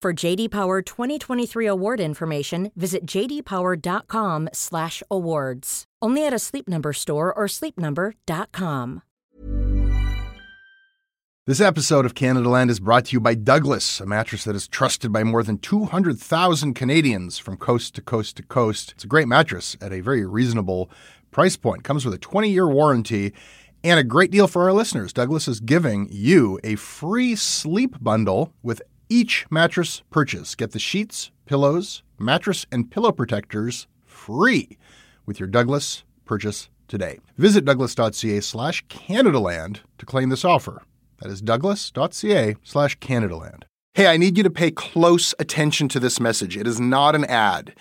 For JD Power 2023 award information, visit jdpower.com/awards. Only at a Sleep Number store or sleepnumber.com. This episode of Canada Land is brought to you by Douglas, a mattress that is trusted by more than 200,000 Canadians from coast to coast to coast. It's a great mattress at a very reasonable price point. Comes with a 20-year warranty and a great deal for our listeners. Douglas is giving you a free sleep bundle with each mattress purchase. Get the sheets, pillows, mattress, and pillow protectors free with your Douglas purchase today. Visit douglas.ca slash Canadaland to claim this offer. That is douglas.ca slash Canadaland. Hey, I need you to pay close attention to this message. It is not an ad.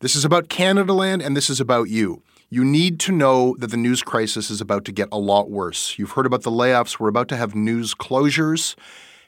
This is about Canadaland and this is about you. You need to know that the news crisis is about to get a lot worse. You've heard about the layoffs. We're about to have news closures,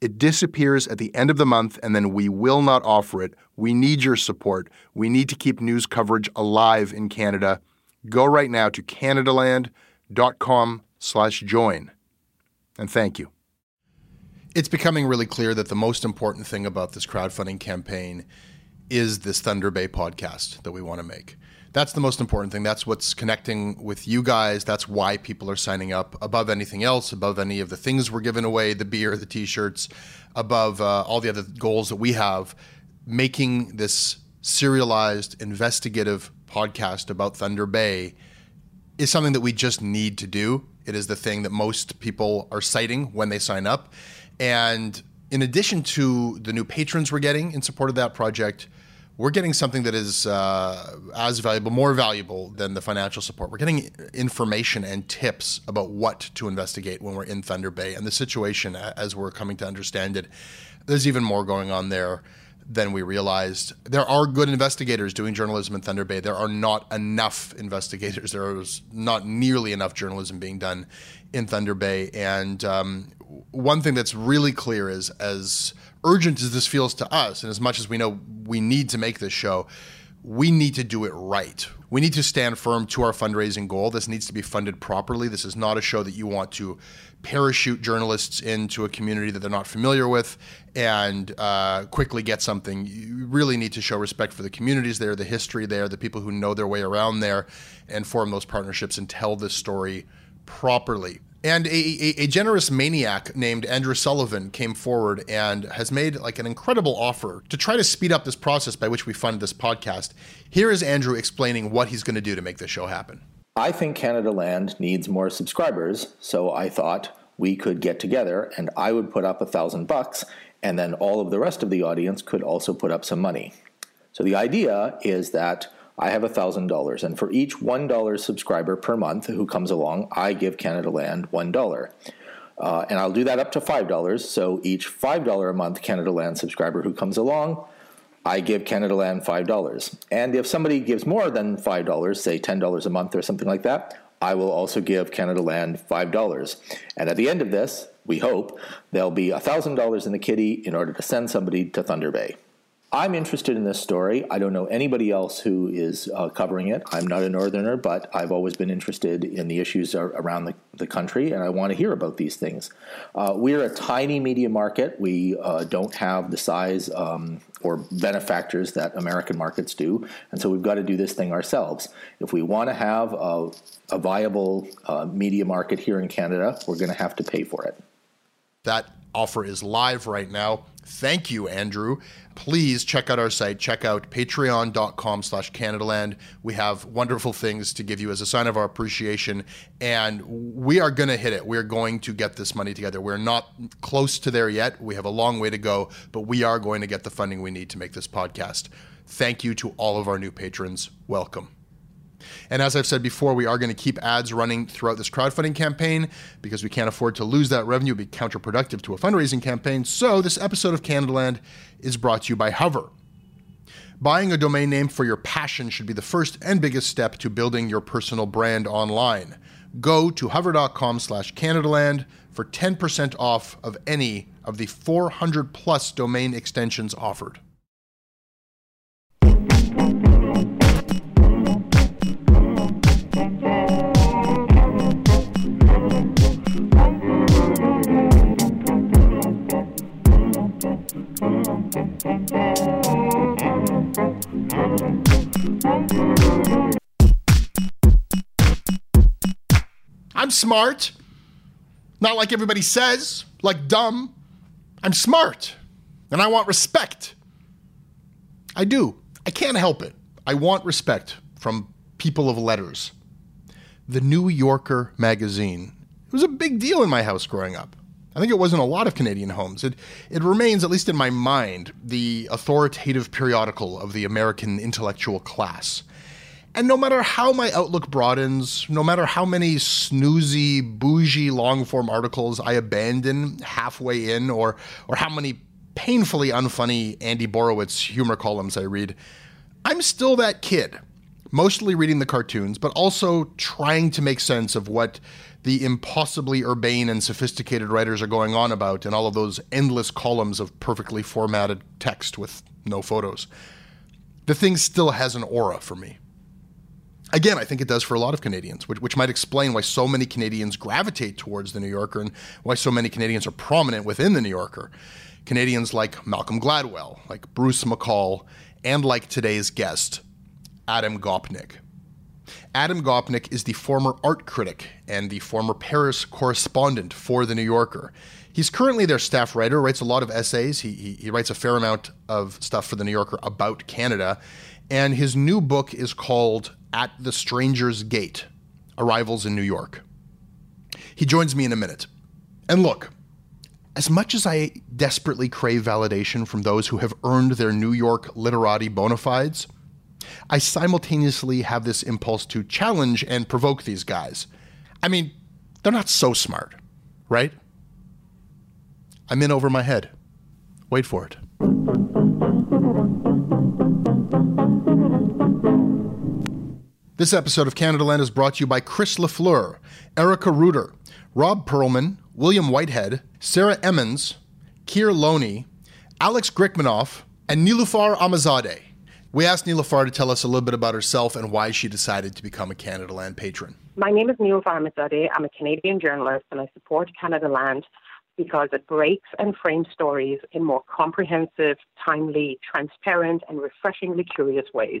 It disappears at the end of the month, and then we will not offer it. We need your support. We need to keep news coverage alive in Canada. Go right now to canadaland.com slash join. And thank you. It's becoming really clear that the most important thing about this crowdfunding campaign is this Thunder Bay podcast that we want to make. That's the most important thing. That's what's connecting with you guys. That's why people are signing up above anything else, above any of the things we're giving away, the beer, the t shirts, above uh, all the other goals that we have. Making this serialized investigative podcast about Thunder Bay is something that we just need to do. It is the thing that most people are citing when they sign up. And in addition to the new patrons we're getting in support of that project, we're getting something that is uh, as valuable, more valuable than the financial support. We're getting information and tips about what to investigate when we're in Thunder Bay and the situation as we're coming to understand it. There's even more going on there than we realized. There are good investigators doing journalism in Thunder Bay. There are not enough investigators. There is not nearly enough journalism being done in Thunder Bay. And um, one thing that's really clear is as urgent as this feels to us, and as much as we know we need to make this show, we need to do it right. We need to stand firm to our fundraising goal. This needs to be funded properly. This is not a show that you want to parachute journalists into a community that they're not familiar with and uh, quickly get something. You really need to show respect for the communities there, the history there, the people who know their way around there, and form those partnerships and tell this story properly. And a, a, a, generous maniac named Andrew Sullivan came forward and has made like an incredible offer to try to speed up this process by which we fund this podcast. Here is Andrew explaining what he's going to do to make this show happen. I think Canada Land needs more subscribers, so I thought we could get together and I would put up a thousand bucks, and then all of the rest of the audience could also put up some money. So the idea is that I have $1,000, and for each $1 subscriber per month who comes along, I give Canada Land $1. Uh, and I'll do that up to $5. So each $5 a month Canada Land subscriber who comes along, I give Canada Land $5. And if somebody gives more than $5, say $10 a month or something like that, I will also give Canada Land $5. And at the end of this, we hope, there'll be $1,000 in the kitty in order to send somebody to Thunder Bay. I'm interested in this story. I don't know anybody else who is uh, covering it. I'm not a northerner, but I've always been interested in the issues around the, the country, and I want to hear about these things. Uh, we're a tiny media market. We uh, don't have the size um, or benefactors that American markets do, and so we've got to do this thing ourselves. If we want to have a, a viable uh, media market here in Canada, we're going to have to pay for it. That offer is live right now. Thank you, Andrew. Please check out our site. Check out patreon.com slash Canadaland. We have wonderful things to give you as a sign of our appreciation. And we are going to hit it. We're going to get this money together. We're not close to there yet. We have a long way to go, but we are going to get the funding we need to make this podcast. Thank you to all of our new patrons. Welcome. And as I've said before, we are going to keep ads running throughout this crowdfunding campaign because we can't afford to lose that revenue, be counterproductive to a fundraising campaign. So this episode of Canadaland is brought to you by Hover. Buying a domain name for your passion should be the first and biggest step to building your personal brand online. Go to hover.com slash Canadaland for 10% off of any of the 400 plus domain extensions offered. Smart. Not like everybody says, like dumb. I'm smart. And I want respect. I do. I can't help it. I want respect from people of letters. The New Yorker magazine. It was a big deal in my house growing up. I think it was in a lot of Canadian homes. It, it remains, at least in my mind, the authoritative periodical of the American intellectual class. And no matter how my outlook broadens, no matter how many snoozy, bougie long form articles I abandon halfway in, or, or how many painfully unfunny Andy Borowitz humor columns I read, I'm still that kid, mostly reading the cartoons, but also trying to make sense of what the impossibly urbane and sophisticated writers are going on about in all of those endless columns of perfectly formatted text with no photos. The thing still has an aura for me. Again, I think it does for a lot of Canadians, which, which might explain why so many Canadians gravitate towards the New Yorker and why so many Canadians are prominent within the New Yorker. Canadians like Malcolm Gladwell, like Bruce McCall, and like today's guest, Adam Gopnik. Adam Gopnik is the former art critic and the former Paris correspondent for The New Yorker. He's currently their staff writer, writes a lot of essays. He, he, he, writes a fair amount of stuff for The New Yorker about Canada. And his new book is called At the Stranger's Gate Arrivals in New York. He joins me in a minute. And look, as much as I desperately crave validation from those who have earned their New York literati bona fides, I simultaneously have this impulse to challenge and provoke these guys. I mean, they're not so smart, right? I'm in over my head. Wait for it. This episode of Canada Land is brought to you by Chris LaFleur, Erica Reuter, Rob Perlman, William Whitehead, Sarah Emmons, Keir Loney, Alex Grickmanoff, and Nilufar Amazadeh. We asked Nilufar to tell us a little bit about herself and why she decided to become a Canada Land patron. My name is Nilufar Amazadeh. I'm a Canadian journalist and I support Canada Land because it breaks and frames stories in more comprehensive, timely, transparent, and refreshingly curious ways.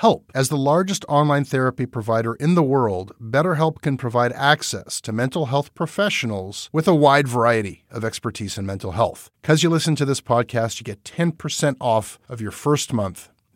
BetterHelp. As the largest online therapy provider in the world, BetterHelp can provide access to mental health professionals with a wide variety of expertise in mental health. Because you listen to this podcast, you get 10% off of your first month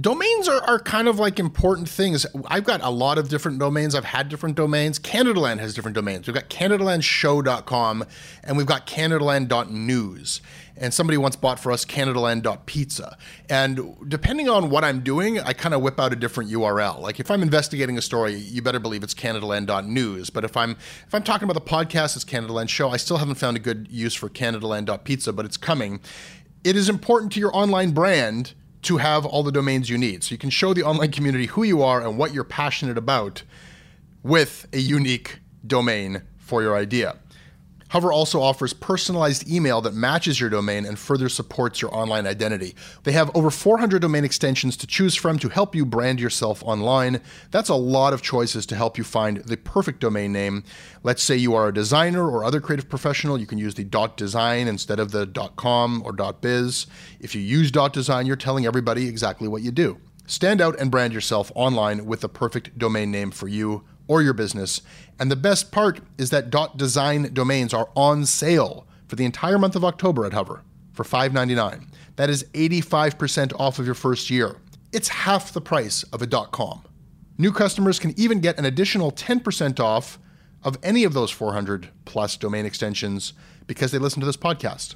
Domains are, are kind of like important things. I've got a lot of different domains. I've had different domains. Canadaland has different domains. We've got CanadalandShow.com and we've got CanadaLand.news. And somebody once bought for us CanadaLand.pizza. And depending on what I'm doing, I kind of whip out a different URL. Like if I'm investigating a story, you better believe it's CanadaLand.news. But if I'm if I'm talking about the podcast, it's Canadaland Show. I still haven't found a good use for CanadaLand.pizza, but it's coming. It is important to your online brand to have all the domains you need. So you can show the online community who you are and what you're passionate about with a unique domain for your idea. Hover also offers personalized email that matches your domain and further supports your online identity. They have over 400 domain extensions to choose from to help you brand yourself online. That's a lot of choices to help you find the perfect domain name. Let's say you are a designer or other creative professional, you can use the .design instead of the .com or .biz. If you use .design, you're telling everybody exactly what you do. Stand out and brand yourself online with the perfect domain name for you or your business. And the best part is that dot .design domains are on sale for the entire month of October at Hover for $5.99. That is 85% off of your first year. It's half the price of a .dot. .com. New customers can even get an additional 10% off of any of those 400 plus domain extensions because they listen to this podcast.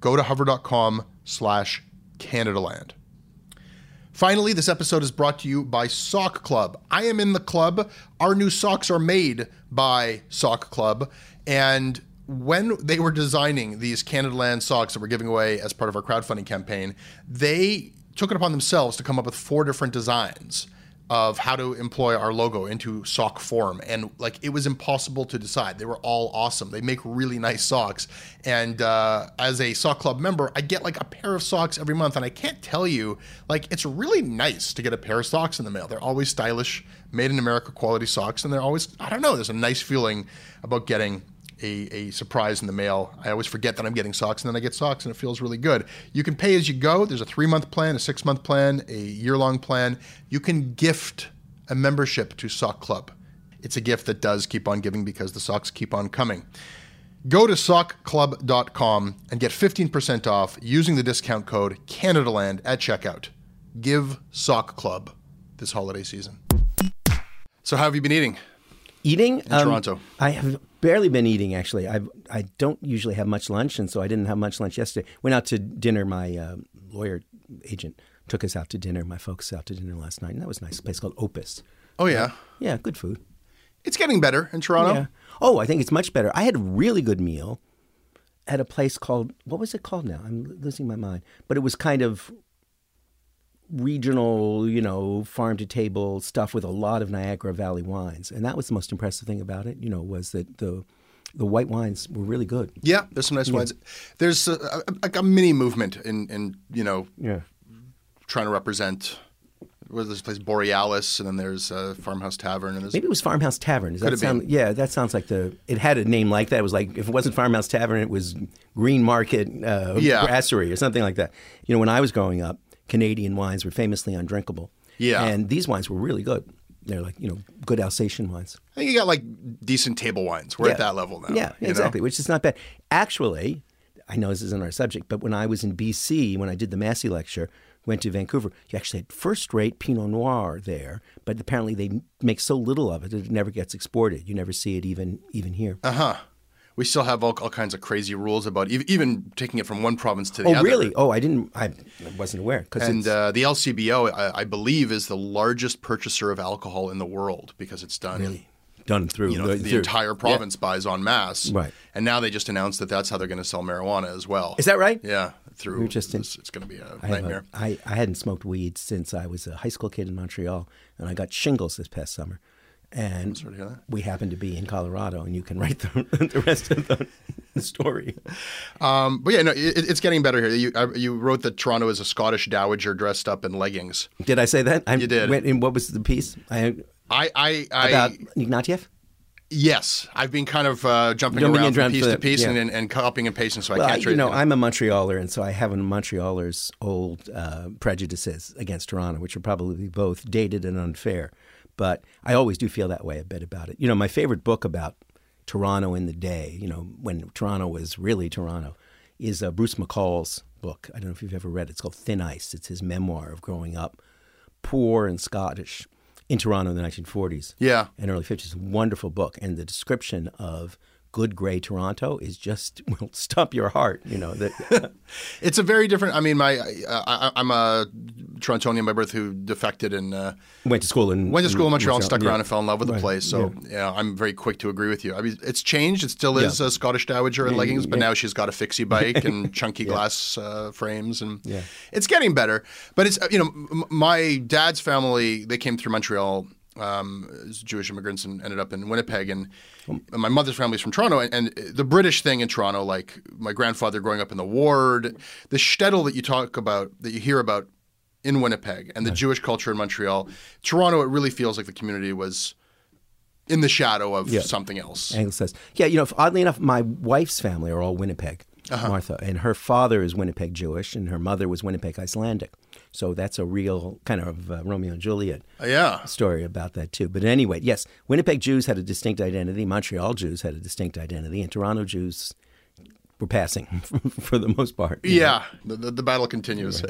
Go to hover.com slash Canadaland. Finally, this episode is brought to you by Sock Club. I am in the club. Our new socks are made by Sock Club. And when they were designing these Canada Land socks that we're giving away as part of our crowdfunding campaign, they took it upon themselves to come up with four different designs of how to employ our logo into sock form. And like it was impossible to decide. They were all awesome. They make really nice socks. And uh, as a sock club member i get like a pair of socks every month. And i can't tell you like it's really nice to get a pair of socks in the mail. They're always stylish made in america quality socks. And they're always i don't know there's a nice feeling about getting a, a surprise in the mail. I always forget that I'm getting socks, and then I get socks, and it feels really good. You can pay as you go. There's a three month plan, a six month plan, a year long plan. You can gift a membership to Sock Club. It's a gift that does keep on giving because the socks keep on coming. Go to sockclub.com and get 15% off using the discount code CanadaLand at checkout. Give Sock Club this holiday season. So, how have you been eating? Eating in um, Toronto. I have barely been eating actually. I I don't usually have much lunch, and so I didn't have much lunch yesterday. Went out to dinner. My uh, lawyer agent took us out to dinner. My folks out to dinner last night, and that was nice. Place called Opus. Oh yeah, yeah, good food. It's getting better in Toronto. Yeah. Oh, I think it's much better. I had a really good meal at a place called what was it called now? I'm losing my mind. But it was kind of regional, you know, farm to table stuff with a lot of Niagara Valley wines, and that was the most impressive thing about it. You know, was that the the white wines were really good. Yeah, there's some nice yeah. wines. There's a, a, a, mini movement in in you know, yeah. trying to represent. Was this place Borealis, and then there's a Farmhouse Tavern, and maybe it was Farmhouse Tavern. Does that sound? Been? Yeah, that sounds like the. It had a name like that. It was like if it wasn't Farmhouse Tavern, it was Green Market uh, yeah. Brasserie or something like that. You know, when I was growing up, Canadian wines were famously undrinkable. Yeah. And these wines were really good. They're like you know good Alsatian wines. I think you got like decent table wines. We're Yeah. at that level now. Yeah, you know? exactly, which is not bad. Actually, I know this isn't our subject, but when I was in BC, when I did the Massey lecture, went to Vancouver, you actually had first rate Pinot Noir there, but apparently they make so little of it that it never gets exported. You never see it even even here. Uh huh. We still have all, all kinds of crazy rules about ev- even taking it from one province to the oh, other. really? Oh, I didn't. I wasn't aware And uh, the LCBO, I, I believe, is the largest purchaser of alcohol in the world because it's done. really done through You know, the, the through- entire province buys en masse. Right. And now they just announced that that's how they're going to sell marijuana as well. Is that right? Yeah. Through Interesting. It's, it's going to be a I, a- nightmare. I, I hadn't smoked weed since I was a high school kid in Montreal, and I got shingles this past summer. And sorry to hear that. we happen to be in Colorado, and you can write the, the rest of the, the story. Um, but yeah, no, it, it's getting better here. You, uh, you wrote that Toronto is a Scottish dowager dressed up in leggings. Did I say that? I You did. Went, and what was the piece? I, I, I, I about Ignatieff? yes, I've been kind of uh, jumping Jumping around from piece for to piece yeah. and, and, and copying and pasting, so Well, I I, can't. you know, I'm a Montrealer, and so I have a Montrealer's old uh, prejudices against Toronto, which are probably both dated and unfair. But I always do feel that way a bit about it. You know, my favorite book about Toronto in the day, you know, when Toronto was really Toronto, is uh, Bruce McCall's book. I don't know if you've ever read it. It's called Thin Ice. It's his memoir of growing up poor and Scottish in Toronto in the 1940s Yeah. and early 50s. Wonderful book. And the description of good gray Toronto is just, will stop your heart. You know, that It's a very different. I mean, my I, I, I'm a Torontonian by birth who defected and uh, went to school in went to school in Montreal and stuck yeah. around and fell in love with the place. So yeah. I'm very quick to agree with you. I mean, it's changed. It still is Yeah. a Scottish dowager in leggings, but now she's got a fixie bike and chunky glass uh, frames, and Yeah. it's getting better. But it's uh, you know, m- my dad's family they came through Montreal. Um, Jewish immigrants and ended up in Winnipeg, and my mother's family's from Toronto. And, and the British thing in Toronto, like my grandfather growing up in the ward, the shtetl that you talk about, that you hear about in Winnipeg, and the Jewish culture in Montreal, Toronto, it really feels like the community was in the shadow of Yeah. something else. Says, yeah, you know, oddly enough, my wife's family are all Winnipeg, Uh-huh. Martha, and her father is Winnipeg Jewish, and her mother was Winnipeg Icelandic. So that's a real kind of uh, Romeo and Juliet Uh, yeah. story about that too. But anyway, yes, Winnipeg Jews had a distinct identity. Montreal Jews had a distinct identity, and Toronto Jews were passing for the most part. Yeah, the, the, the battle continues.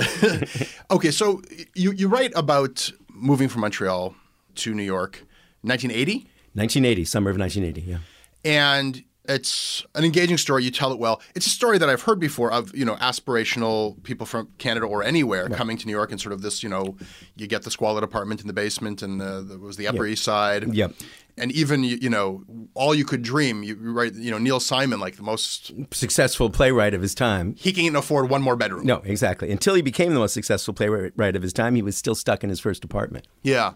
okay, so you, you write about moving from Montreal to New York, 1980, 1980, summer of 1980. Yeah. and it's an engaging story. You tell it well. It's a story that I've heard before of you know aspirational people from Canada or anywhere coming to New York and sort of this you know you get the squalid apartment in the basement and the, the was the Upper East Side. Yep. And even you, you know all you could dream. You write you know Neil Simon like the most Successful playwright of his time. he can't afford one more bedroom. No, exactly. Until he became the most successful playwright of his time, he was still stuck in his first apartment. Yeah.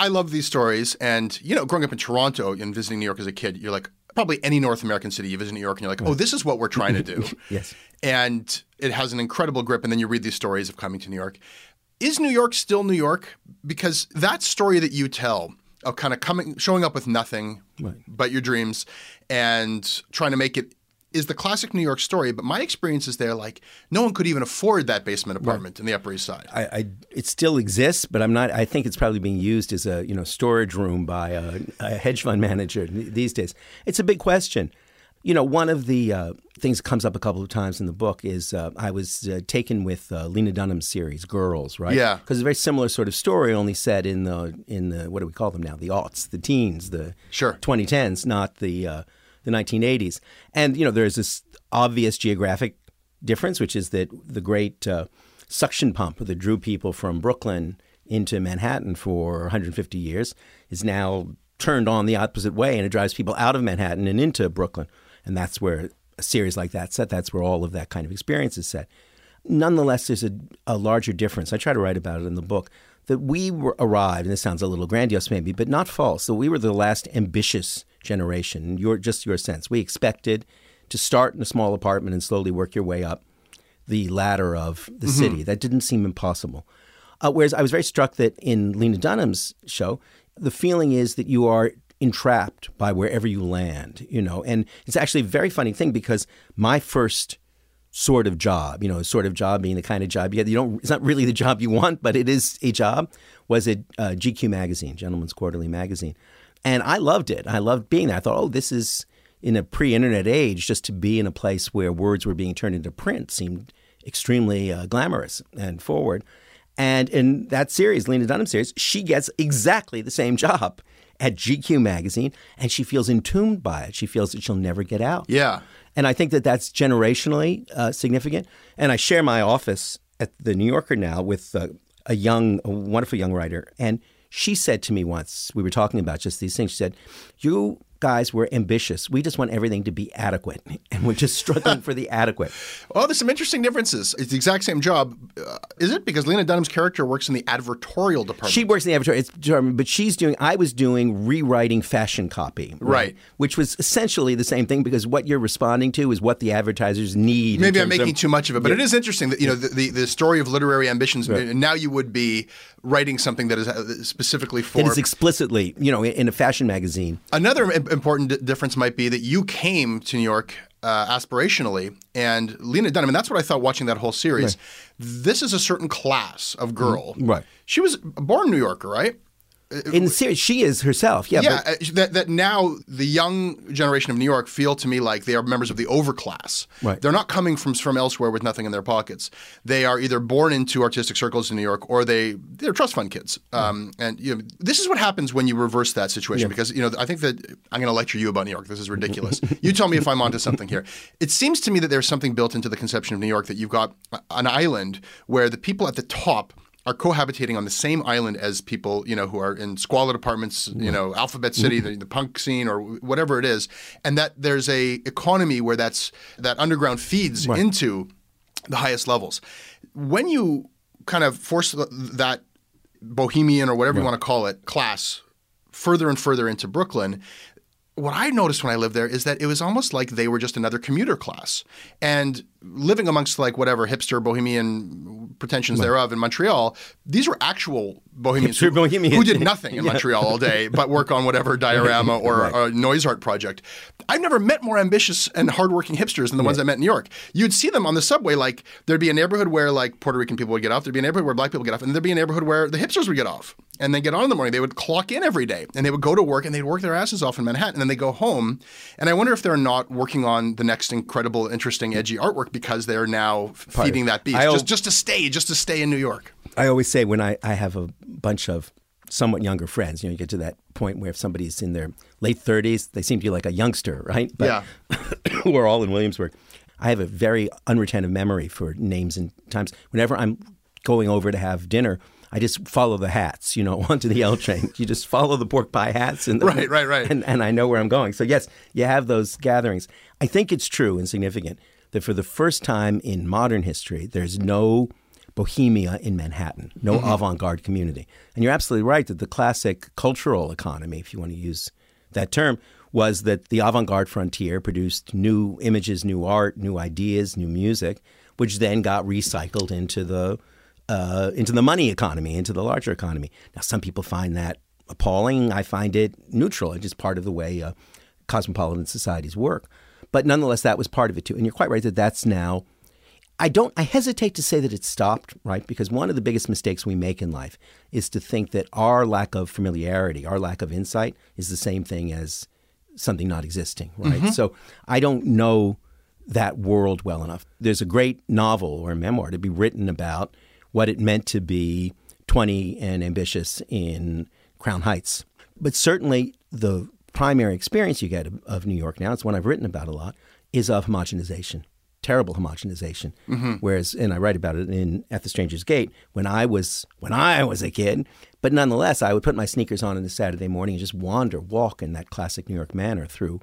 I love these stories. And, you know, growing up in Toronto and visiting New York as a kid, you're like, probably any North American city, you visit New York and you're like, oh, this is what we're trying to do. Yes. And it has an incredible grip. And then you read these stories of coming to New York. Is New York still New York? Because that story that you tell of kind of coming, showing up with nothing but your dreams and trying to make it is the classic New York story. But my experience is there, like, no one could even afford that basement apartment in the Upper East Side. I, I it still exists, but I'm not. I think it's probably being used as a you know storage room by a, a hedge fund manager these days. It's a big question. You know, one of the uh, things that comes up a couple of times in the book is uh, I was uh, taken with uh, Lena Dunham's series Girls, right? Yeah. because it's a very similar sort of story, only set in the in the what do we call them now? The aughts, the teens, the Sure. 2010s, not the uh, the 1980s. And you know, there's this obvious geographic difference, which is that the great uh, suction pump that drew people from Brooklyn into Manhattan for 150 years is now turned on the opposite way, and it drives people out of Manhattan and into Brooklyn. And that's where a series like that set. That's where all of that kind of experience is set. Nonetheless, there's a, a larger difference. I try to write about it in the book that we were arrived, and this sounds a little grandiose maybe, but not false. that we were the last ambitious generation. Your just your sense. We expected to start in a small apartment and slowly work your way up the ladder of the city. That didn't seem impossible. Uh, whereas I was very struck that in Lena Dunham's show, the feeling is that you are entrapped by wherever you land, you know. And it's actually a very funny thing because my first sort of job, you know, sort of job being the kind of job you get. You don't. It's not really the job you want, but it is a job. Was at uh, GQ magazine, Gentleman's Quarterly magazine, and I loved it. I loved being there. I thought, oh, this is in a pre-internet age. Just to be in a place where words were being turned into print seemed extremely uh, glamorous and forward. And in that series, Lena Dunham series, she gets exactly the same job at GQ magazine, and she feels entombed by it. She feels that she'll never get out. Yeah. And I think that that's generationally uh, significant. And I share my office at the New Yorker now with uh, a young, a wonderful young writer. And she said to me once, we were talking about just these things. She said, You guys were ambitious. We just want everything to be adequate. And we're just struggling for the adequate. Well, there's some interesting differences. It's the exact same job. Uh, is it? Because Lena Dunham's character works in the advertorial department. She works in the advertorial department, but she's doing, I was doing rewriting fashion copy. Right? Right. Which was essentially the same thing because what you're responding to is what the advertisers need. Maybe I'm making of- too much of it, but it is interesting that you know the, the, the story of literary ambitions. Now you would be writing something that is uh, specifically for It is explicitly, you know, in a fashion magazine. Another important difference might be that you came to New York uh, aspirationally, and Lena Dunham, and that's what I thought watching that whole series. This is a certain class of girl. Mm-hmm. Right. She was born New Yorker, right? In the series, she is herself. Yeah. Yeah, but- uh, that, that now the young generation of New York feel to me like they are members of the overclass. Right. They're not coming from from elsewhere with nothing in their pockets. They are either born into artistic circles in New York or they they're trust fund kids. Um, and you know, this is what happens when you reverse that situation because you know I think that I'm going to lecture you about New York. This is ridiculous. you tell me if I'm onto something here. It seems to me that there's something built into the conception of New York that you've got an island where the people at the top are cohabitating on the same island as people, you know, who are in squalid apartments, you know, Alphabet City, mm-hmm. the, the punk scene, or whatever it is, and that there's a economy where that's that underground feeds into the highest levels. When you kind of force that bohemian or whatever you want to call it class further and further into Brooklyn, what I noticed when I lived there is that it was almost like they were just another commuter class. And living amongst like whatever hipster bohemian pretensions thereof in Montreal, these were actual bohemians who, bohemian. who did nothing in Montreal all day but work on whatever diorama or a noise art project. I've never met more ambitious and hardworking hipsters than the ones I met in New York. You'd see them on the subway, like there'd be a neighborhood where like Puerto Rican people would get off, there'd be a neighborhood where black people get off, and there'd be a neighborhood where the hipsters would get off. And they get on in the morning. They would clock in every day, and they would go to work, and they'd work their asses off in Manhattan, and then they go home. And I wonder if they're not working on the next incredible, interesting, edgy artwork because they're now feeding that beast, just just to stay, just to stay in New York. I always say when I, I have a bunch of somewhat younger friends, you know, you get to that point where if somebody's in their late 30s, they seem to be like a youngster, right? But who are all in Williamsburg. I have a very unretentive memory for names and times. Whenever I'm going over to have dinner, I just follow the hats, you know, onto the L train. You just follow the pork pie hats, and Right, right, right. And, and I know where I'm going. So yes, you have those gatherings. I think it's true and significant that for the first time in modern history, there's no bohemia in Manhattan, no avant-garde community. And you're absolutely right that the classic cultural economy, if you want to use that term, was that the avant-garde frontier produced new images, new art, new ideas, new music, which then got recycled into the uh, into the money economy, into the larger economy. Now, some people find that appalling. I find it neutral. It's just part of the way uh, cosmopolitan societies work. But nonetheless, that was part of it too. And you're quite right that that's now. I don't. I hesitate to say that it's stopped, right? Because one of the biggest mistakes we make in life is to think that our lack of familiarity, our lack of insight, is the same thing as something not existing, right? Mm-hmm. So I don't know that world well enough. There's a great novel or memoir to be written about what it meant to be 20 and ambitious in Crown Heights. But certainly the primary experience you get of, of New York now, it's one I've written about a lot, is of homogenization, terrible homogenization. Mm-hmm. Whereas, and I write about it in At the Stranger's Gate, when I was when I was a kid, but nonetheless, I would put my sneakers on on a Saturday morning and just wander, walk in that classic New York manner through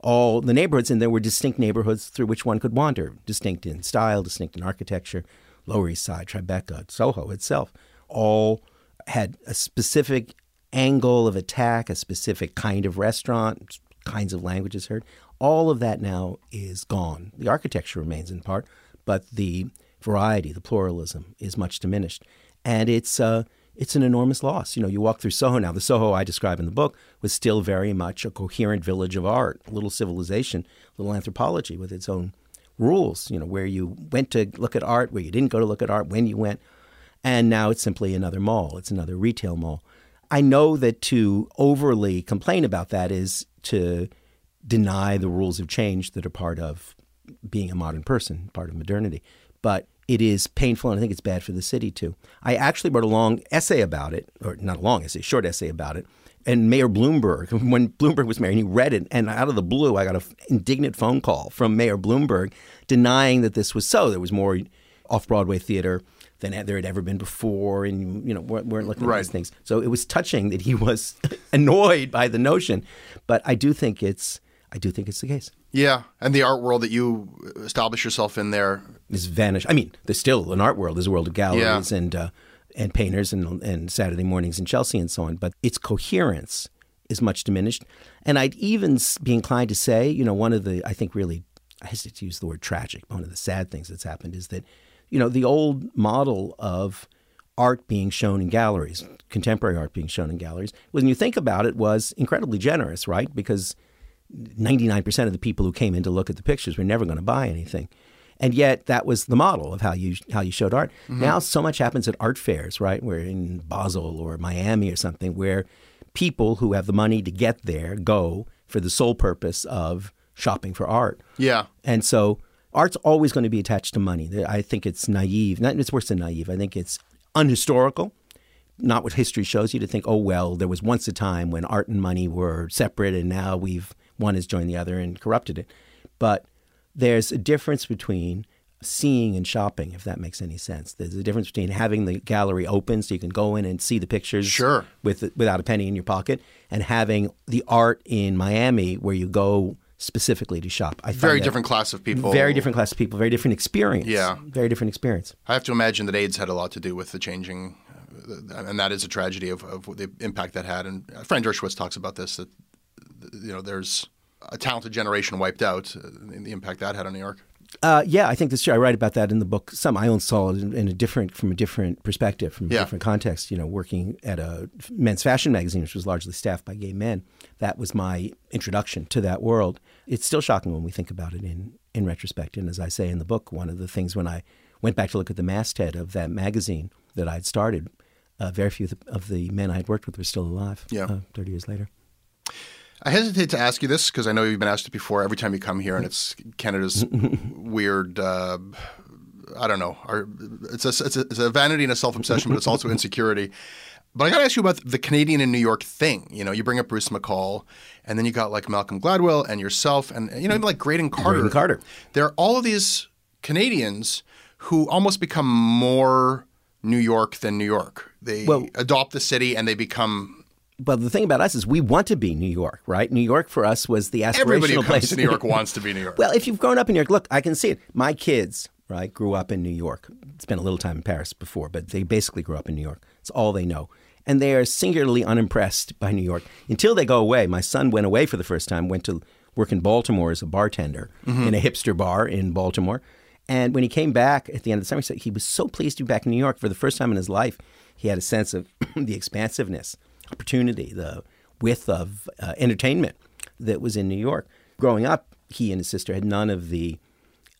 all the neighborhoods, and there were distinct neighborhoods through which one could wander, distinct in style, distinct in architecture. Lower East Side, Tribeca, Soho itself, all had a specific angle of attack, a specific kind of restaurant, kinds of languages heard. All of that now is gone. The architecture remains in part, but the variety, the pluralism is much diminished. And it's uh, it's an enormous loss. You know, you walk through Soho now. The Soho I describe in the book was still very much a coherent village of art, a little civilization, a little anthropology with its own rules. You know, where you went to look at art, where you didn't go to look at art, when you went, and now it's simply another mall. It's another retail mall. I know that to overly complain about that is to deny the rules of change that are part of being a modern person, part of modernity. But it is painful, and I think it's bad for the city too. I actually wrote a long essay about it, or not a long essay, short essay about it. And Mayor Bloomberg, when Bloomberg was mayor, and he read it, and out of the blue, I got an indignant phone call from Mayor Bloomberg denying that this was so. There was more off Broadway theater than there had ever been before, and you know weren't, weren't looking Right. at these things. So it was touching that he was annoyed by the notion, but I do think it's I do think it's the case. Yeah, and the art world that you establish yourself in there. Is vanished. I mean, there's still an art world. There's a world of galleries and uh, and painters and and Saturday mornings in Chelsea and so on. But its coherence is much diminished. And I'd even be inclined to say, you know, one of the I think really I hesitate to use the word tragic. but One of the sad things that's happened is that, you know, the old model of art being shown in galleries, contemporary art being shown in galleries, when you think about it, was incredibly generous, right? Because 99% of the people who came in to look at the pictures were never going to buy anything. And yet that was the model of how you how you showed art. Mm-hmm. Now so much happens at art fairs, right? Where in Basel or Miami or something where people who have the money to get there go for the sole purpose of shopping for art. Yeah, And so art's always going to be attached to money. I think it's naive. Not, it's worse than naive. I think it's unhistorical, not what history shows you to think, oh, well, there was once a time when art and money were separate and now we've, one has joined the other and corrupted it. But there's a difference between seeing and shopping, if that makes any sense. There's a difference between having the gallery open so you can go in and see the pictures Sure. with without a penny in your pocket, and having the art in Miami where you go specifically to shop. I very different class of people. very different class of people, very different experience. Yeah. Very different experience. I have to imagine that AIDS had a lot to do with the changing, uh, and that is a tragedy of, of the impact that had. And Fran Dershowitz talks about this that you know there's a talented generation wiped out, uh, and the impact that had on New York. Uh, yeah, I think that's true. I write about that in the book. Some I only saw it in, in a different, from a different perspective, from a Yeah. different context. You know, working at a men's fashion magazine, which was largely staffed by gay men. That was my introduction to that world. It's still shocking when we think about it in in retrospect. And as I say in the book, one of the things when I went back to look at the masthead of that magazine that I'd started, uh, very few of the, of the men I had worked with were still alive. Yeah. uh, thirty years later. I hesitate to ask you this because I know you've been asked it before. Every time you come here, and it's Canada's weird. Uh, I don't know. Our, it's a it's a, it's a vanity and a self obsession, but it's also insecurity. But I got to ask you about the Canadian in New York thing. You know, you bring up Bruce McCall, and then you got like Malcolm Gladwell and yourself, and you know, even like Graydon Carter. Graydon Carter. There are all of these Canadians who almost become more New York than New York. They Well- adopt the city and they become. But the thing about us is we want to be New York, right? New York for us was the aspirational Everybody who place. comes to New York wants to be New York. Well, if you've grown up in New York, look, I can see it. My kids, right, grew up in New York. Spent a little time in Paris before, but they basically grew up in New York. It's all they know. And they are singularly unimpressed by New York until they go away. My son went away for the first time, went to work in Baltimore as a bartender mm-hmm. in a hipster bar in Baltimore. And when he came back at the end of the summer, he said he was so pleased to be back in New York for the first time in his life. He had a sense of the expansiveness, opportunity, the width of uh, entertainment that was in New York. Growing up, he and his sister had none of the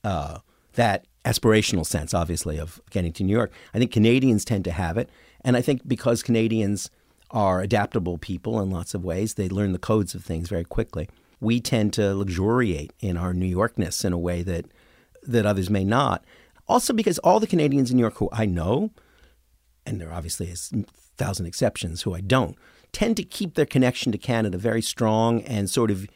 uh, that aspirational sense, obviously, of getting to New York. I think Canadians tend to have it, and I think because Canadians are adaptable people in lots of ways, they learn the codes of things very quickly. We tend to luxuriate in our New Yorkness in a way that that others may not. Also, because all the Canadians in New York who I know, and there obviously is thousand exceptions who I don't, tend to keep their connection to Canada very strong and sort of,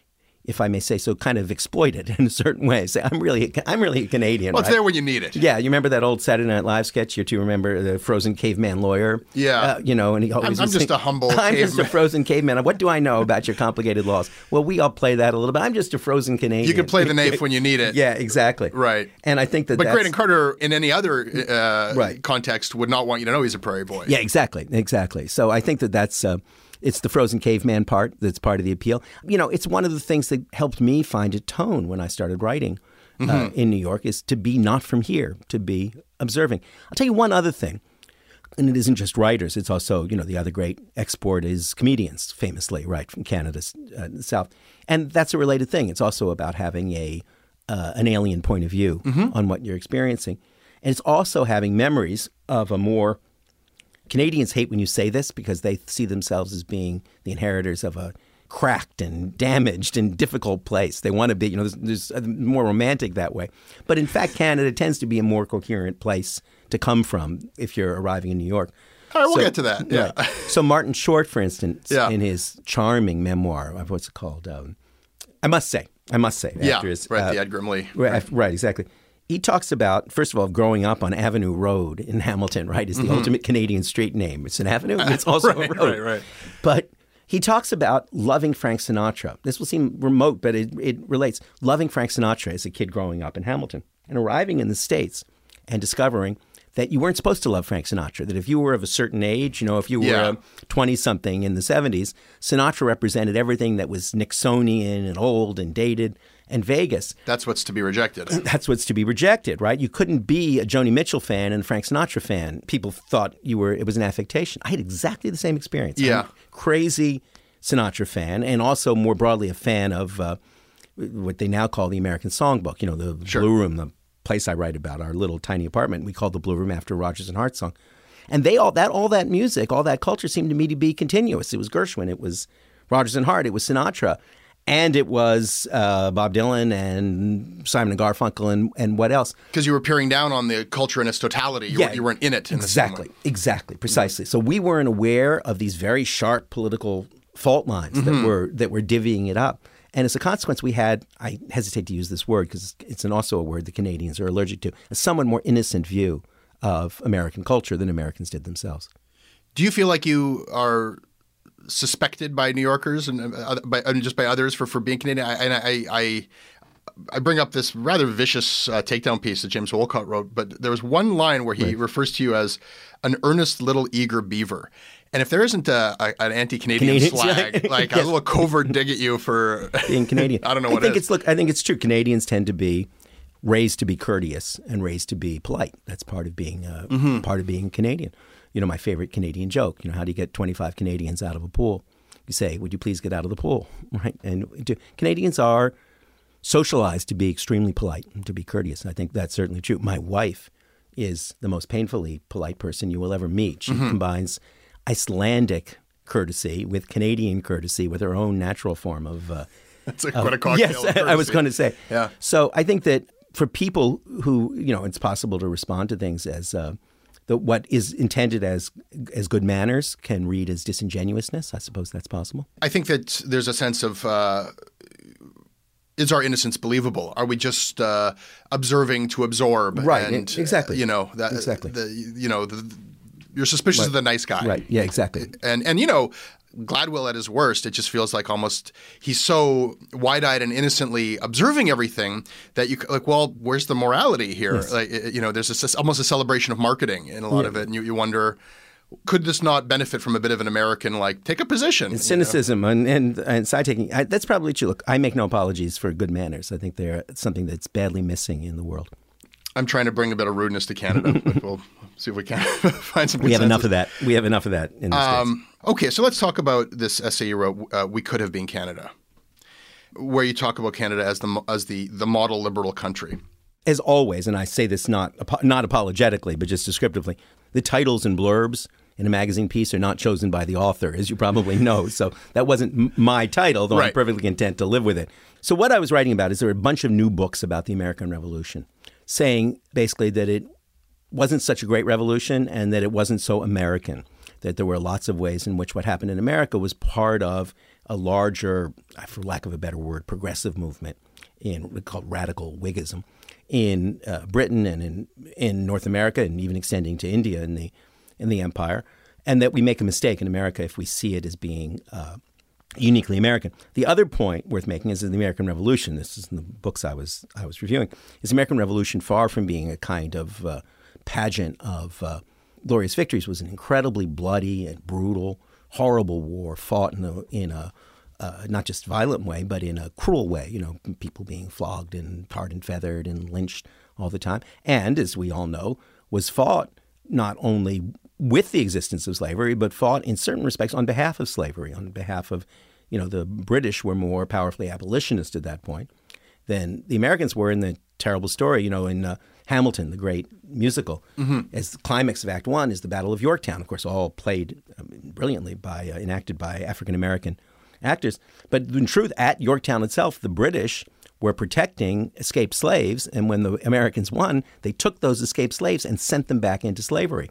if I may say so, kind of exploited in a certain way. Say, I'm really, a, I'm really a Canadian. well, it's right? there when you need it. Yeah, you remember that old Saturday Night Live sketch? You two remember the frozen caveman lawyer? Yeah. Uh, you know, and he always I'm was just a humble I'm just a frozen caveman. What do I know about your complicated laws? Well, we all play that a little bit. I'm just a frozen Canadian. You can play the knife when you need it. Yeah, exactly. Right. And I think that But Graydon Carter, in any other uh, Right. context, would not want you to know he's a prairie boy. Yeah, exactly, exactly. So I think that that's uh, it's the frozen caveman part that's part of the appeal. You know, it's one of the things that helped me find a tone when I started writing uh, in New York is to be not from here, to be observing. I'll tell you one other thing. And it isn't just writers; it's also, you know, the other great export is comedians, famously, right from Canada, uh, south, and that's a related thing. It's also about having a uh, an alien point of view Mm-hmm. on what you're experiencing. And it's also having memories of a more Canadians hate when you say this because they see themselves as being the inheritors of a cracked and damaged and difficult place. They want to be, you know, there's, there's more romantic that way. But in fact, Canada tends to be a more coherent place to come from if you're arriving in New York. All right, we'll So- get to that. Yeah. Right. So Martin Short, for instance, Yeah. in his charming memoir, of what's it called? Um, I must say, I must say, Yeah, after his, right, uh, the Ed Grimley. Right, right, exactly. He talks about, first of all, growing up on Avenue Road in Hamilton, right, is the ultimate Canadian street name. It's an avenue, it's also Mm-hmm. Right, a road. right, right. But he talks about loving Frank Sinatra. This will seem remote, but it, it relates. Loving Frank Sinatra as a kid growing up in Hamilton and arriving in the States and discovering that you weren't supposed to love Frank Sinatra. That if you were of a certain age, you know, if you were Yeah. 20 something in the 70s, Sinatra represented everything that was Nixonian and old and dated and Vegas That's what's to be rejected. that's what's to be rejected, right? You couldn't be a Joni Mitchell fan and a Frank Sinatra fan. People thought you were it was an affectation. I had exactly the same experience. Yeah. crazy Sinatra fan, and also more broadly a fan of uh, what they now call the American Songbook. You know, the Blue Room, the place I write about, our little tiny apartment. We called the Blue Room after Rodgers and Hart song. And they all that all that music, all that culture seemed to me to be continuous. It was Gershwin, it was Rodgers and Hart, it was Sinatra, and it was uh, Bob Dylan and Simon and Garfunkel and, and what else? Because you were peering down on the culture in its totality. You, Yeah, you weren't in it in exactly, exactly, precisely. So we weren't aware of these very sharp political fault lines Mm-hmm. that were that were divvying it up. And as a consequence, we had, I hesitate to use this word because it's an, also a word the Canadians are allergic to, a somewhat more innocent view of American culture than Americans did themselves. Do you feel like you are suspected by New Yorkers and, uh, by, and just by others for, for being Canadian? I, and I, I, I bring up this rather vicious uh, takedown piece that James Wolcott wrote, but there was one line where he refers to you as an earnest little eager beaver. And if there isn't a, a, an anti-Canadian Canadian slag, like a little covert dig at you for being Canadian. I don't know I what think it is. it's look. I think it's true. Canadians tend to be raised to be courteous and raised to be polite. That's part of being uh, Mm-hmm. part of being Canadian. You know, my favorite Canadian joke. You know, how do you get twenty five Canadians out of a pool? You say, "Would you please get out of the pool?" Right? And do, Canadians are socialized to be extremely polite and to be courteous. I think that's certainly true. My wife is the most painfully polite person you will ever meet. She combines Icelandic courtesy with Canadian courtesy with her own natural form of. Uh, It's like what a cocktail. yes, I was going to say. Yeah. So I think that for people who you know, it's possible to respond to things as uh, the, what is intended as as good manners can read as disingenuousness. I suppose that's possible. I think that there's a sense of uh, is our innocence believable? Are we just uh, observing to absorb? Right, And, exactly. You know that Exactly. The, you know the, you're suspicious of the nice guy. Right. Yeah. Exactly. And and you know. Gladwell at his worst, it just feels like almost he's so wide-eyed and innocently observing everything that you like. Well, where's the morality here? Like you know, there's this, almost a celebration of marketing in a lot of it, and you, you wonder, could this not benefit from a bit of an American like take a position? It's you know? cynicism and and, and side taking. That's probably true. Look, I make no apologies for good manners. I think they're something that's badly missing in the world. I'm trying to bring a bit of rudeness to Canada. but we'll see if we can find some. We have enough of that. We have enough of that in the states. Um, okay, so let's talk about this essay you wrote. Uh, we could have been Canada, where you talk about Canada as the as the the model liberal country. as always, and I say this not not apologetically, but just descriptively, the titles and blurbs in a magazine piece are not chosen by the author, as you probably know. So that wasn't my title, though I'm perfectly content to live with it. So what I was writing about is there were a bunch of new books about the American Revolution, saying basically that it wasn't such a great revolution and that it wasn't so American. That there were lots of ways in which what happened in America was part of a larger, for lack of a better word, progressive movement in called radical Whiggism in uh, Britain and in in North America and even extending to India in the in the empire, and that we make a mistake in America if we see it as being uh, uniquely American. The other point worth making is the American Revolution. This is in the books I was I was reviewing. Is the American Revolution far from being a kind of uh, pageant of uh, glorious victories? Was an incredibly bloody and brutal, horrible war fought in a in a uh, not just violent way, but in a cruel way. You know, people being flogged and tarred and feathered and lynched all the time. And as we all know, was fought not only with the existence of slavery, but fought in certain respects on behalf of slavery, on behalf of, you know, the British were more powerfully abolitionist at that point than the Americans were in the terrible story, you know, in uh, Hamilton, the great musical. As the climax of Act One is the Battle of Yorktown, of course, all played um, brilliantly by uh, enacted by African American actors. But in truth, at Yorktown itself, the British were protecting escaped slaves, and when the Americans won, they took those escaped slaves and sent them back into slavery.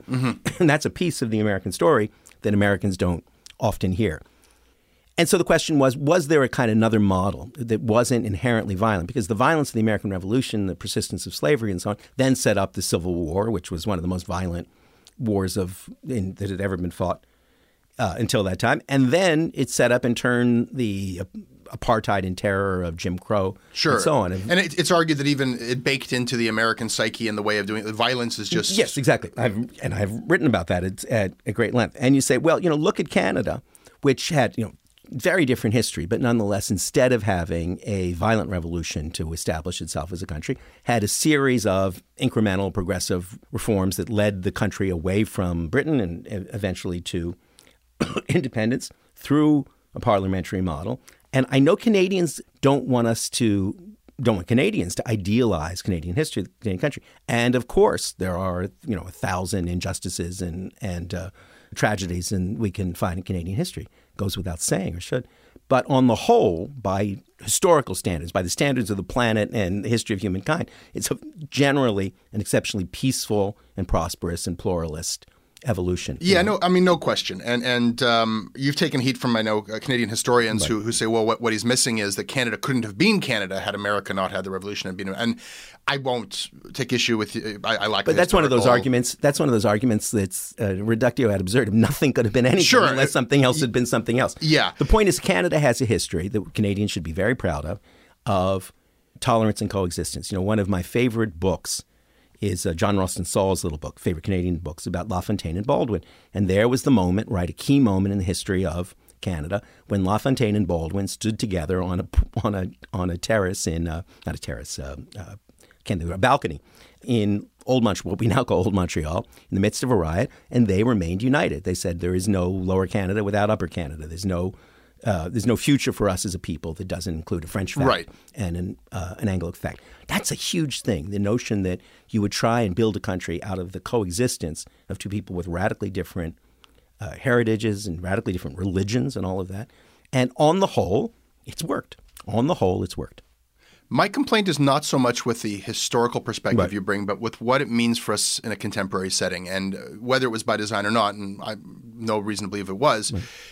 and that's a piece of the American story that Americans don't often hear. And so the question was was there a kind of another model that wasn't inherently violent? Because the violence of the American Revolution, the persistence of slavery, and so on, then set up the Civil War, which was one of the most violent wars of in, that had ever been fought uh, until that time. And then it set up in turn the uh, apartheid and terror of Jim Crow Sure. and so on. And it, it's argued that even it baked into the American psyche and the way of doing it. Violence is just. Yes, exactly. I've and I've written about that at, at, at great length. And you say, well, you know, look at Canada, which had you know very different history, but nonetheless, instead of having a violent revolution to establish itself as a country, had a series of incremental progressive reforms that led the country away from Britain and eventually to independence through a parliamentary model. And I know Canadians don't want us to don't want Canadians to idealize Canadian history, the Canadian country. And of course, there are you know a thousand injustices and and uh, tragedies, and we can find in Canadian history. Goes without saying, or should. But on the whole, by historical standards, by the standards of the planet and the history of humankind, it's generally an exceptionally peaceful and prosperous and pluralist evolution. Yeah, no, I mean, no question. And and um, you've taken heat from I know uh, Canadian historians who, who say, well, what, what he's missing is that Canada couldn't have been Canada had America not had the revolution and been. And I won't take issue with. I, I like. But that's one of those arguments. That's one of those arguments that's uh, reductio ad absurdum. Nothing could have been anything Sure. unless something else had been something else. Yeah. The point is, Canada has a history that Canadians should be very proud of, of tolerance and coexistence. You know, one of my favorite books is uh, John Ralston Saul's little book, favorite Canadian books about LaFontaine and Baldwin. And there was the moment, right, a key moment in the history of Canada when LaFontaine and Baldwin stood together on a on a on a terrace in uh, not a terrace, uh, uh, think of- a balcony in Old Montreal, what we now call Old Montreal, in the midst of a riot, and they remained united. They said there is no Lower Canada without Upper Canada. There's no uh, there's no future for us as a people that doesn't include a French fact Right. and an, uh, an Anglo fact. That's a huge thing. The notion that you would try and build a country out of the coexistence of two people with radically different uh, heritages and radically different religions and all of that. And on the whole, it's worked. On the whole, it's worked. My complaint is not so much with the historical perspective Right. you bring, but with what it means for us in a contemporary setting, and uh, whether it was by design or not. And I no reason to believe it was.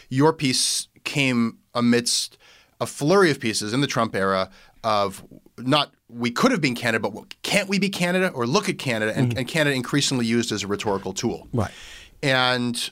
Your piece came amidst a flurry of pieces in the Trump era of not we could have been Canada, but what- can't we be Canada? Or look at Canada, and, mm-hmm. and Canada increasingly used as a rhetorical tool. Right. And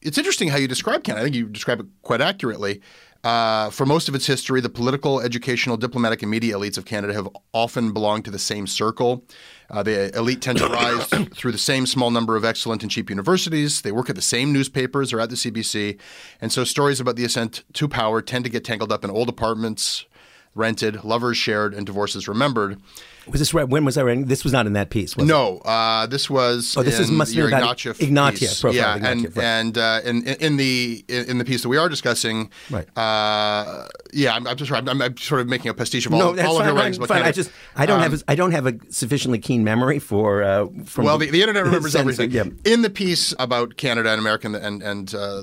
it's interesting how you describe Canada. I think you describe it quite accurately. Uh, for most of its history, the political, educational, diplomatic, and media elites of Canada have often belonged to the same circle. Uh, the elite tend to rise through the same small number of excellent and cheap universities. They work at the same newspapers or at the CBC. And so stories about the ascent to power tend to get tangled up in old apartments, rented, lovers shared, and divorces remembered. Was this right? When was I writing? This was not in that piece. Was it? No, uh, this was Oh, this is- must about Ignatieff Ignatieff, profile yeah, of and right. and uh, in, in the in the piece that we are discussing, Right. Uh, yeah, I'm, I'm just I'm, I'm sort of making a pastiche of all, No, that's all of fine. your writings fine, fine. I just I don't Um, have a, I don't have a sufficiently keen memory for uh, from well, the, the internet remembers everything. Yeah. In the piece about Canada and America and and, uh,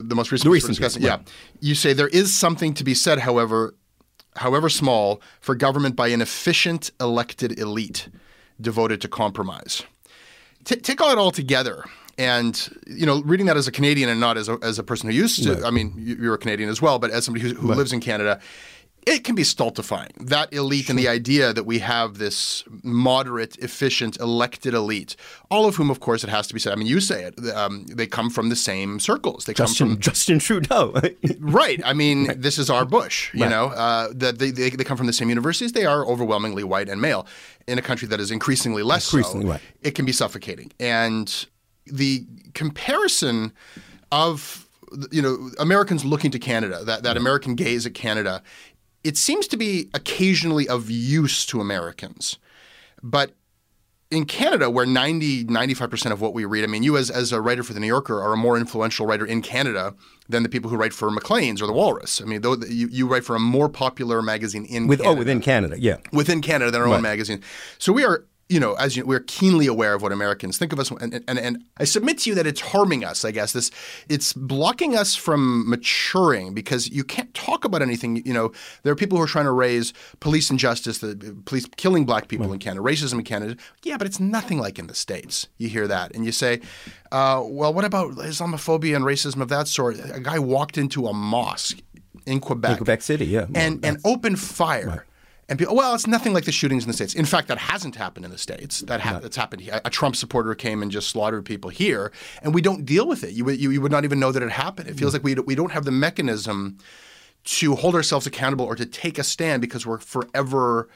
the most recent, The recent piece, discussing, yeah, you say there is something to be said, however, however small, for government by an efficient elected elite devoted to compromise. T- take all it all together. And you know, reading that as a Canadian and not as a, as a person who used to, I mean, you- you're a Canadian as well, but as somebody who, who lives in Canada, it can be stultifying. That elite and the idea that we have this moderate, efficient, elected elite, all of whom, of course, it has to be said. I mean, you say it. Um, they come from the same circles. They come Justin from Justin Trudeau. Right. I mean, this is our Bush. You know, uh, that they, they they come from the same universities. They are overwhelmingly white and male. In a country that is increasingly less Increasingly so, white. it can be suffocating. And the comparison of you know Americans looking to Canada, that that American gaze at Canada, it seems to be occasionally of use to Americans, but in Canada, where 90, 95% of what we read, I mean, you as, as a writer for The New Yorker are a more influential writer in Canada than the people who write for Maclean's or The Walrus. I mean, though you, you write for a more popular magazine in With, oh, Canada. oh, within Canada, yeah. Within Canada than our Right. own magazine. So we are, you know, as you, we're keenly aware of what Americans think of us, and, and and I submit to you that it's harming us. I guess this, it's blocking us from maturing because you can't talk about anything. You know, there are people who are trying to raise police injustice, the police killing black people in Canada, racism in Canada. Yeah, but it's nothing like in the states. You hear that, and you say, uh, well, what about Islamophobia and racism of that sort? A guy walked into a mosque in Quebec, In Quebec City, yeah. and and opened fire. And people, well, it's nothing like the shootings in the states. In fact, that hasn't happened in the states. That ha- that's happened. here. A Trump supporter came and just slaughtered people here, and we don't deal with it. You would you, you would not even know that it happened. It Mm. feels like we we don't have the mechanism to hold ourselves accountable or to take a stand because we're forever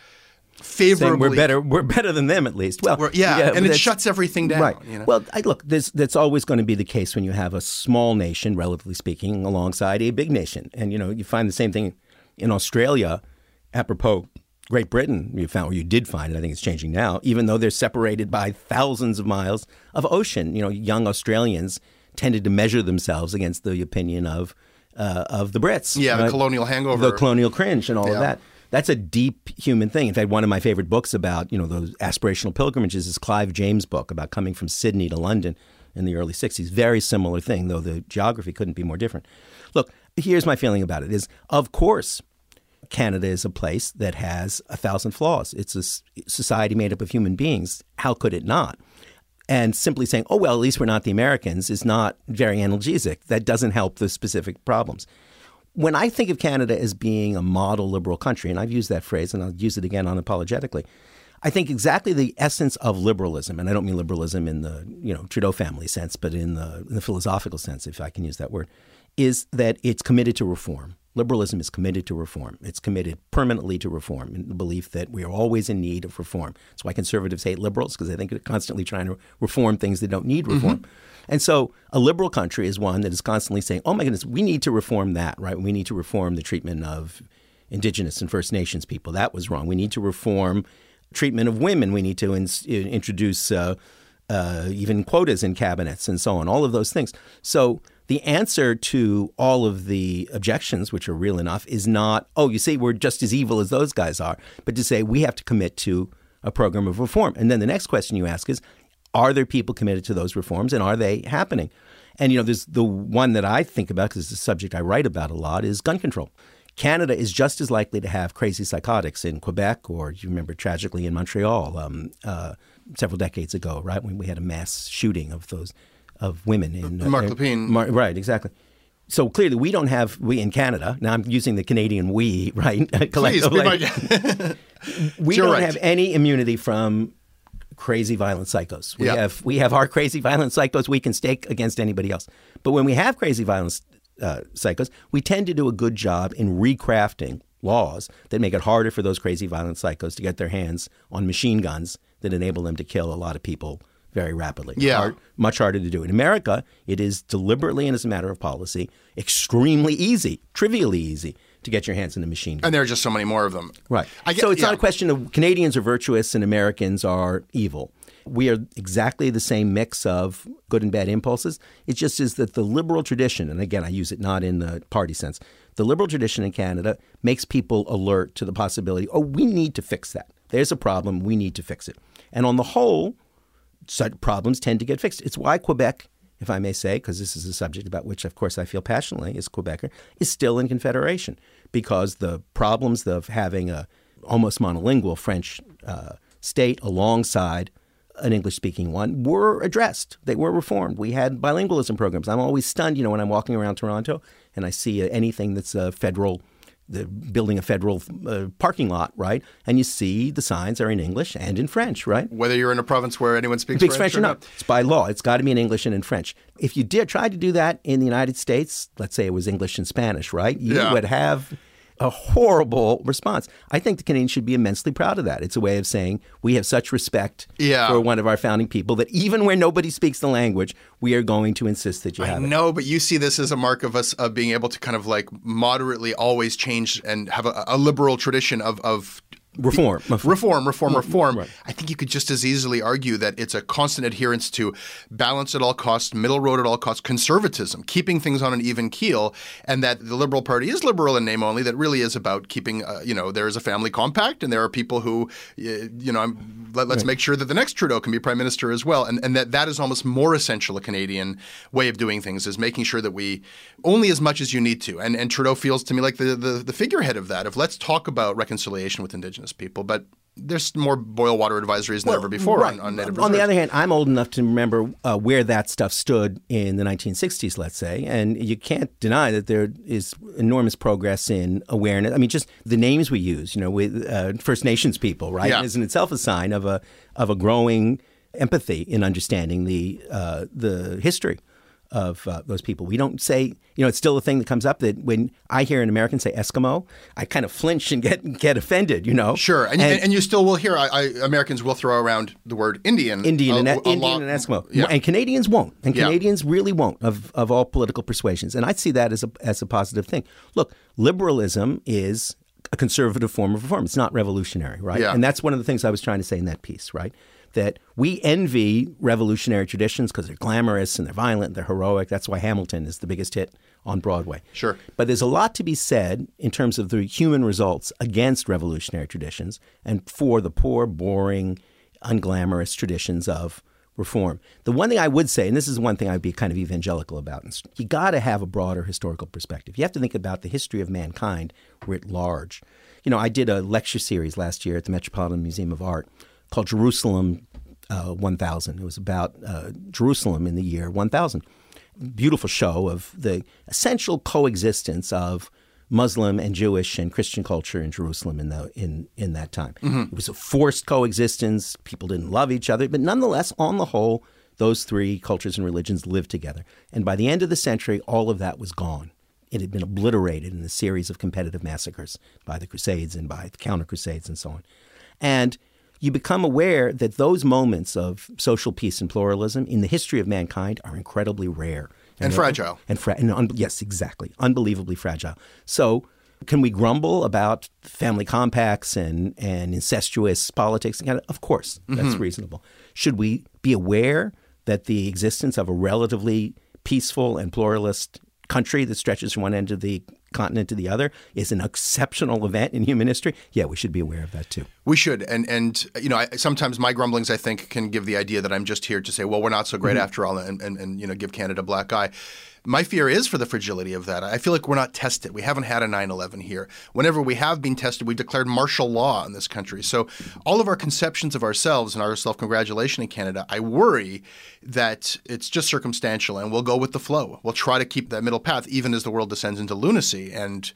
Saying favorably. we're better. We're better than them, at least. Well, We're- yeah, and it shuts everything down. Right. You know? Well, I, look, that's always going to be the case when you have a small nation, relatively speaking, alongside a big nation. And, you know, you find the same thing in Australia, apropos Great Britain, you found, or you did find it, I think it's changing now, even though they're separated by thousands of miles of ocean. You know, young Australians tended to measure themselves against the opinion of, uh, of the Brits. Yeah, the colonial hangover. The colonial cringe and all Yeah. of that. That's a deep human thing. In fact, one of my favorite books about you know those aspirational pilgrimages is Clive James' book about coming from Sydney to London in the early '60s. Very similar thing, though the geography couldn't be more different. Look, here's my feeling about it: is of course Canada is a place that has a thousand flaws. It's a society made up of human beings. How could it not? And simply saying, "Oh well, at least we're not the Americans," is not very analgesic. That doesn't help the specific problems when I think of Canada as being a model liberal country, and I've used that phrase and I'll use it again unapologetically, I think exactly the essence of liberalism, and I don't mean liberalism in the you know Trudeau family sense, but in the, in the philosophical sense, if I can use that word, is that it's committed to reform. Liberalism is committed to reform. It's committed permanently to reform in the belief that we are always in need of reform. That's why conservatives hate liberals because they think they're constantly trying to reform things that don't need reform. And so a liberal country is one that is constantly saying, oh my goodness, we need to reform that, right? We need to reform the treatment of indigenous and First Nations people. That was wrong. We need to reform treatment of women. We need to ins- introduce uh, uh, even quotas in cabinets and so on, all of those things. So the answer to all of the objections, which are real enough, is not, oh, you see, we're just as evil as those guys are, but to say we have to commit to a program of reform. And then the next question you ask is, are there people committed to those reforms and are they happening? And, you know, there's the one that I think about because it's a subject I write about a lot is gun control. Canada is just as likely to have crazy psychotics in Quebec or you remember tragically in Montreal um, uh, several decades ago, right, when we had a mass shooting of those of women in uh, Marc Lépine. Mar- right, exactly. So clearly, we don't have we in Canada. Now I'm using the Canadian we, right? Please, Collectively. be my- we You're don't right. have any immunity from crazy violent psychos. We Yeah. have we have our crazy violent psychos we can stake against anybody else. But when we have crazy violent uh, psychos, we tend to do a good job in recrafting laws that make it harder for those crazy violent psychos to get their hands on machine guns that enable them to kill a lot of people very rapidly. Yeah. Hard- much harder to do. In America, it is deliberately and as a matter of policy extremely easy, trivially easy to get your hands in a machine gun. and there are just so many more of them. Right. I get- so it's yeah. not a question of Canadians are virtuous and Americans are evil. We are exactly the same mix of good and bad impulses. It just is that the liberal tradition, and again, I use it not in the party sense, the liberal tradition in Canada makes people alert to the possibility, oh, we need to fix that. There's a problem, we need to fix it. And on the whole, such problems tend to get fixed. It's why Quebec, if I may say, because this is a subject about which, of course, I feel passionately as Quebecer, is still in Confederation because the problems of having a almost monolingual French uh, state alongside an English-speaking one were addressed. They were reformed. We had bilingualism programs. I'm always stunned, you know, when I'm walking around Toronto and I see anything that's a federal the building a federal uh, parking lot, right? And you see the signs are in English and in French, right? Whether you're in a province where anyone speaks, speaks French, or not. It's by law. It's got to be in English and in French. If you did try to do that in the United States, let's say it was English and Spanish, right? You Yeah. would have a horrible response. I think the Canadians should be immensely proud of that. It's a way of saying we have such respect Yeah. for one of our founding people that even where nobody speaks the language, we are going to insist that you I have it. know, but you see this as a mark of us of being able to kind of like moderately always change and have a, a liberal tradition of of reform, reform, reform, reform. Right. I think you could just as easily argue that it's a constant adherence to balance at all costs, middle road at all costs, conservatism, keeping things on an even keel, and that the Liberal Party is liberal in name only. That really is about keeping, uh, you know, there is a family compact, and there are people who, you know, let, us right. make sure that the next Trudeau can be prime minister as well, and and that that is almost more essential a Canadian way of doing things is making sure that we only as much as you need to, and and Trudeau feels to me like the the, the figurehead of that. Of let's talk about reconciliation with Indigenous Indigenous people, but there's more boil water advisories than well, ever before right. on, on native On the other hand, I'm old enough to remember uh, where that stuff stood in the 1960s, let's say, and you can't deny that there is enormous progress in awareness. I mean, just the names we use, you know, with uh, First Nations people, right, yeah. is in itself a sign of a of a growing empathy in understanding the uh, the history of uh, those people. We don't say, you know, it's still a thing that comes up that when I hear an American say Eskimo, I kind of flinch and get get offended, you know. Sure, and, and, and you still will hear I, I, Americans will throw around the word Indian, Indian, a, and, a Indian and Eskimo, yeah. and Canadians won't, and Canadians yeah. really won't of of all political persuasions, and I see that as a as a positive thing. Look, liberalism is a conservative form of reform. It's not revolutionary, right? Yeah. And that's one of the things I was trying to say in that piece, right? That we envy revolutionary traditions because they're glamorous and they're violent, and they're heroic. That's why Hamilton is the biggest hit on Broadway. Sure. But there's a lot to be said in terms of the human results against revolutionary traditions and for the poor, boring, unglamorous traditions of reform. The one thing I would say, and this is one thing I'd be kind of evangelical about, you got to have a broader historical perspective. You have to think about the history of mankind writ large. You know, I did a lecture series last year at the Metropolitan Museum of Art called Jerusalem uh, 1000. It was about uh, Jerusalem in the year 1000. Beautiful show of the essential coexistence of Muslim and Jewish and Christian culture in Jerusalem in the in in that time. Mm-hmm. It was a forced coexistence. People didn't love each other, but nonetheless, on the whole, those three cultures and religions lived together. And by the end of the century, all of that was gone. It had been obliterated in a series of competitive massacres by the Crusades and by the Counter Crusades and so on. And you become aware that those moments of social peace and pluralism in the history of mankind are incredibly rare and, and fragile. And, fra- and un- yes, exactly, unbelievably fragile. So, can we grumble about family compacts and and incestuous politics? Of course, that's mm-hmm. reasonable. Should we be aware that the existence of a relatively peaceful and pluralist country that stretches from one end of the continent to the other is an exceptional event in human history, yeah, we should be aware of that too. We should, and and you know, I, sometimes my grumblings, I think, can give the idea that I'm just here to say, well, we're not so great mm-hmm. after all, and, and and you know, give Canada a black eye. My fear is for the fragility of that. I feel like we're not tested. We haven't had a 9 11 here. Whenever we have been tested, we've declared martial law in this country. So, all of our conceptions of ourselves and our self congratulation in Canada, I worry that it's just circumstantial and we'll go with the flow. We'll try to keep that middle path even as the world descends into lunacy. And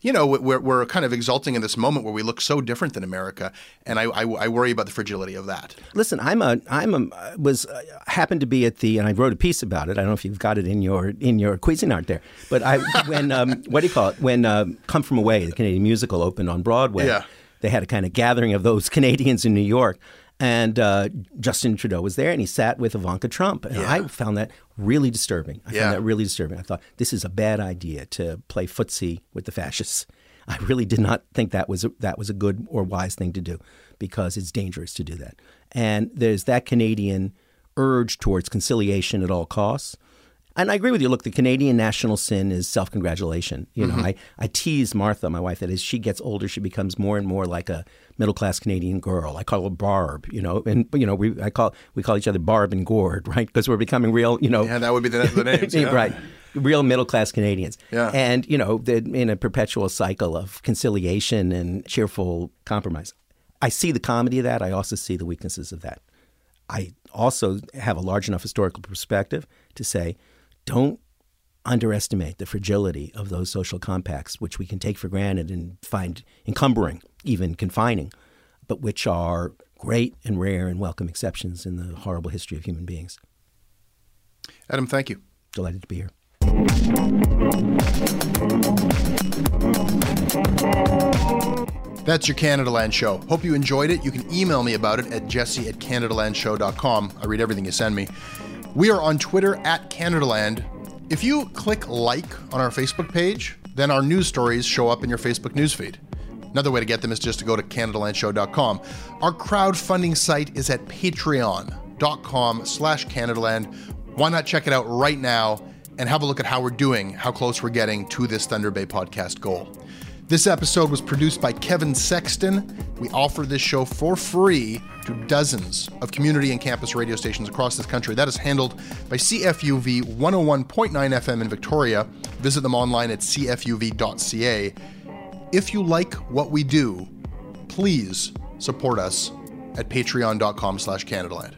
you know, we're, we're kind of exulting in this moment where we look so different than America, and I, I, I worry about the fragility of that. Listen, I'm a I'm a was uh, happened to be at the and I wrote a piece about it. I don't know if you've got it in your in your Cuisinart there, but I when um, what do you call it when uh, Come From Away, the Canadian musical, opened on Broadway. Yeah. They had a kind of gathering of those Canadians in New York. And uh, Justin Trudeau was there, and he sat with Ivanka Trump, and yeah. I found that really disturbing. I yeah. found that really disturbing. I thought this is a bad idea to play footsie with the fascists. I really did not think that was a, that was a good or wise thing to do, because it's dangerous to do that. And there's that Canadian urge towards conciliation at all costs. And I agree with you. Look, the Canadian national sin is self congratulation. You know, mm-hmm. I, I tease Martha, my wife, that as she gets older, she becomes more and more like a middle class Canadian girl. I call her Barb, you know, and you know we I call we call each other Barb and Gord, right? Because we're becoming real, you know. Yeah, that would be the, the names, yeah. right? Real middle class Canadians. Yeah. And you know, in a perpetual cycle of conciliation and cheerful compromise. I see the comedy of that. I also see the weaknesses of that. I also have a large enough historical perspective to say, don't underestimate the fragility of those social compacts, which we can take for granted and find encumbering, even confining, but which are great and rare and welcome exceptions in the horrible history of human beings. Adam, thank you. Delighted to be here. That's your Canadaland show. Hope you enjoyed it. You can email me about it at jesse at CanadaLandShow.com. I read everything you send me. We are on Twitter at Canadaland. If you click like on our Facebook page, then our news stories show up in your Facebook newsfeed. Another way to get them is just to go to CanadaLandShow.com. Our crowdfunding site is at patreon.com slash CanadaLand. Why not check it out right now and have a look at how we're doing, how close we're getting to this Thunder Bay podcast goal. This episode was produced by Kevin Sexton. We offer this show for free to dozens of community and campus radio stations across this country. That is handled by CFUV 101.9 FM in Victoria. Visit them online at cfuv.ca. If you like what we do, please support us at patreon.com slash Canadaland.